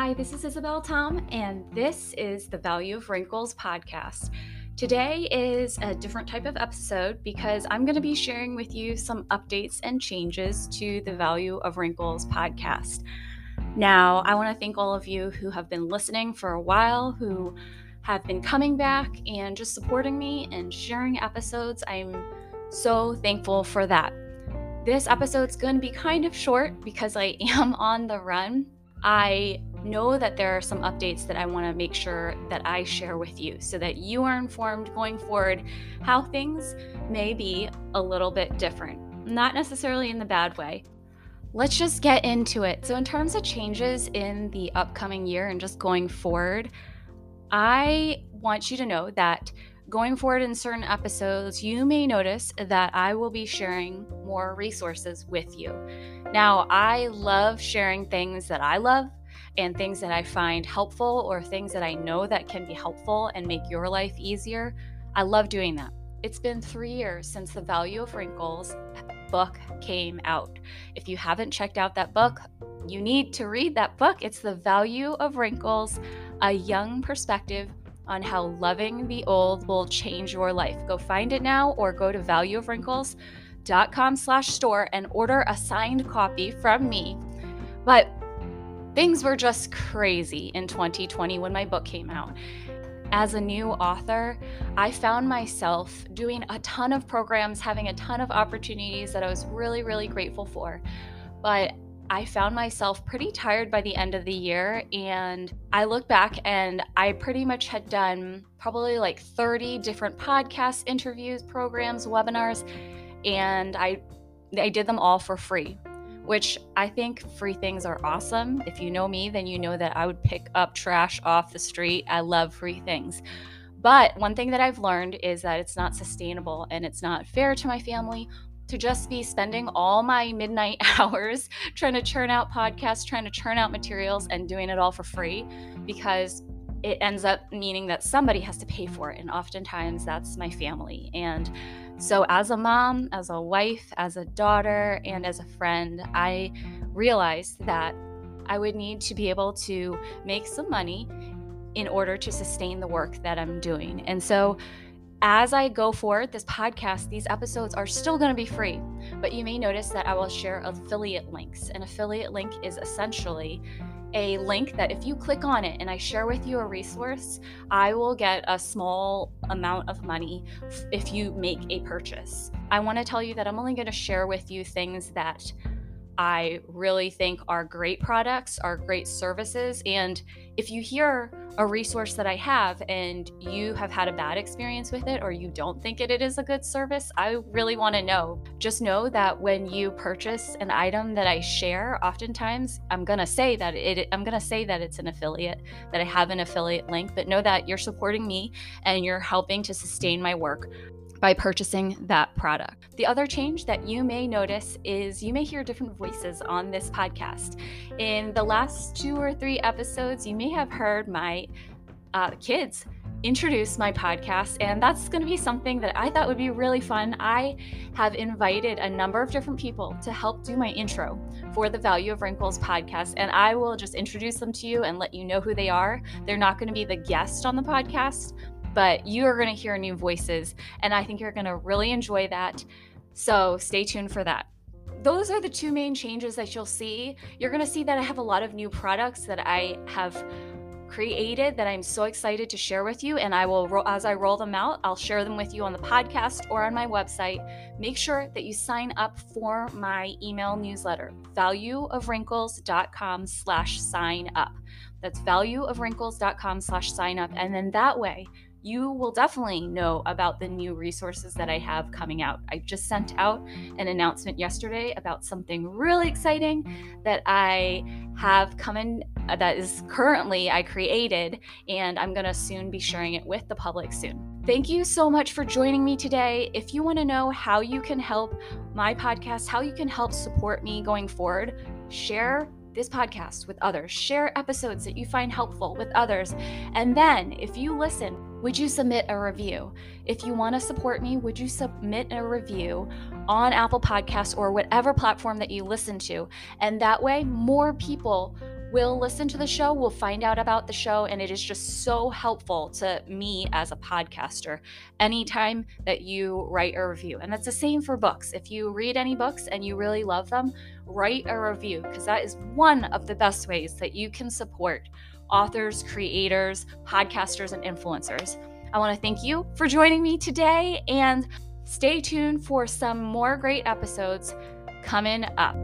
Hi, this is Isabel Tom, and this is the Value of Wrinkles podcast. Today is a different type of episode because I'm going to be sharing with you some updates and changes to the Value of Wrinkles podcast. Now, I want to thank all of you who have been listening for a while, who have been coming back and just supporting me and sharing episodes. I'm so thankful for that. This episode's going to be kind of short because I am on the run. I know that there are some updates that I want to make sure that I share with you so that you are informed going forward how things may be a little bit different. Not necessarily in the bad way. Let's just get into it. So, in terms of changes in the upcoming year and just going forward, I want you to know that going forward in certain episodes, you may notice that I will be sharing more resources with you. Now, I love sharing things that I love and things that I find helpful or things that I know that can be helpful and make your life easier. I love doing that. It's been three years since The Value of Wrinkles book came out. If you haven't checked out that book, you need to read that book. It's The Value of Wrinkles, a young perspective on how loving the old will change your life. Go find it now or go to valueofwrinkles.com slash store and order a signed copy from me. But Things were just crazy in 2020 when my book came out. As a new author, I found myself doing a ton of programs, having a ton of opportunities that I was really, really grateful for. But I found myself pretty tired by the end of the year. And I look back and I pretty much had done probably like 30 different podcasts, interviews, programs, webinars, and I, I did them all for free which I think free things are awesome. If you know me, then you know that I would pick up trash off the street. I love free things. But one thing that I've learned is that it's not sustainable and it's not fair to my family to just be spending all my midnight hours trying to churn out podcasts, trying to churn out materials, and doing it all for free because it ends up meaning that somebody has to pay for it. And oftentimes that's my family. And so, as a mom, as a wife, as a daughter, and as a friend, I realized that I would need to be able to make some money in order to sustain the work that I'm doing. And so, as I go forward, this podcast, these episodes are still going to be free, but you may notice that I will share affiliate links. An affiliate link is essentially a link that if you click on it and I share with you a resource, I will get a small amount of money if you make a purchase. I want to tell you that I'm only going to share with you things that I really think are great products, are great services. And if you hear a resource that I have and you have had a bad experience with it or you don't think it, it is a good service, I really want to know. Just know that when you purchase an item that I share, oftentimes I'm going to say that it I'm going to say that it's an affiliate, that I have an affiliate link, but know that you're supporting me and you're helping to sustain my work by purchasing that product. The other change that you may notice is you may hear different voices on this podcast. In the last two or three episodes, you may have heard my uh, kids introduce my podcast, and that's going to be something that I thought would be really fun. I have invited a number of different people to help do my intro for the Value of Wrinkles podcast, and I will just introduce them to you and let you know who they are. They're not going to be the guest on the podcast, but you are going to hear new voices, and I think you're going to really enjoy that. So stay tuned for that. Those are the two main changes that you'll see. You're going to see that I have a lot of new products that I have created that I'm so excited to share with you. And I will, as I roll them out, I'll share them with you on the podcast or on my website. Make sure that you sign up for my email newsletter, valueofwrinkles.com slash sign up. That's valueofwrinkles.com slash sign up. And then that way, you will definitely know about the new resources that I have coming out. I just sent out an announcement yesterday about something really exciting that I have coming uh, that is currently I created and I'm going to soon be sharing it with the public soon. Thank you so much for joining me today. If you want to know how you can help my podcast, how you can help support me going forward, share this podcast with others, share episodes that you find helpful with others. And then, if you listen, would you submit a review? If you want to support me, would you submit a review on Apple Podcasts or whatever platform that you listen to? And that way, more people will listen to the show, will find out about the show, and it is just so helpful to me as a podcaster anytime that you write a review. And that's the same for books. If you read any books and you really love them, write a review because that is one of the best ways that you can support authors, creators, podcasters, and influencers. I want to thank you for joining me today and stay tuned for some more great episodes coming up.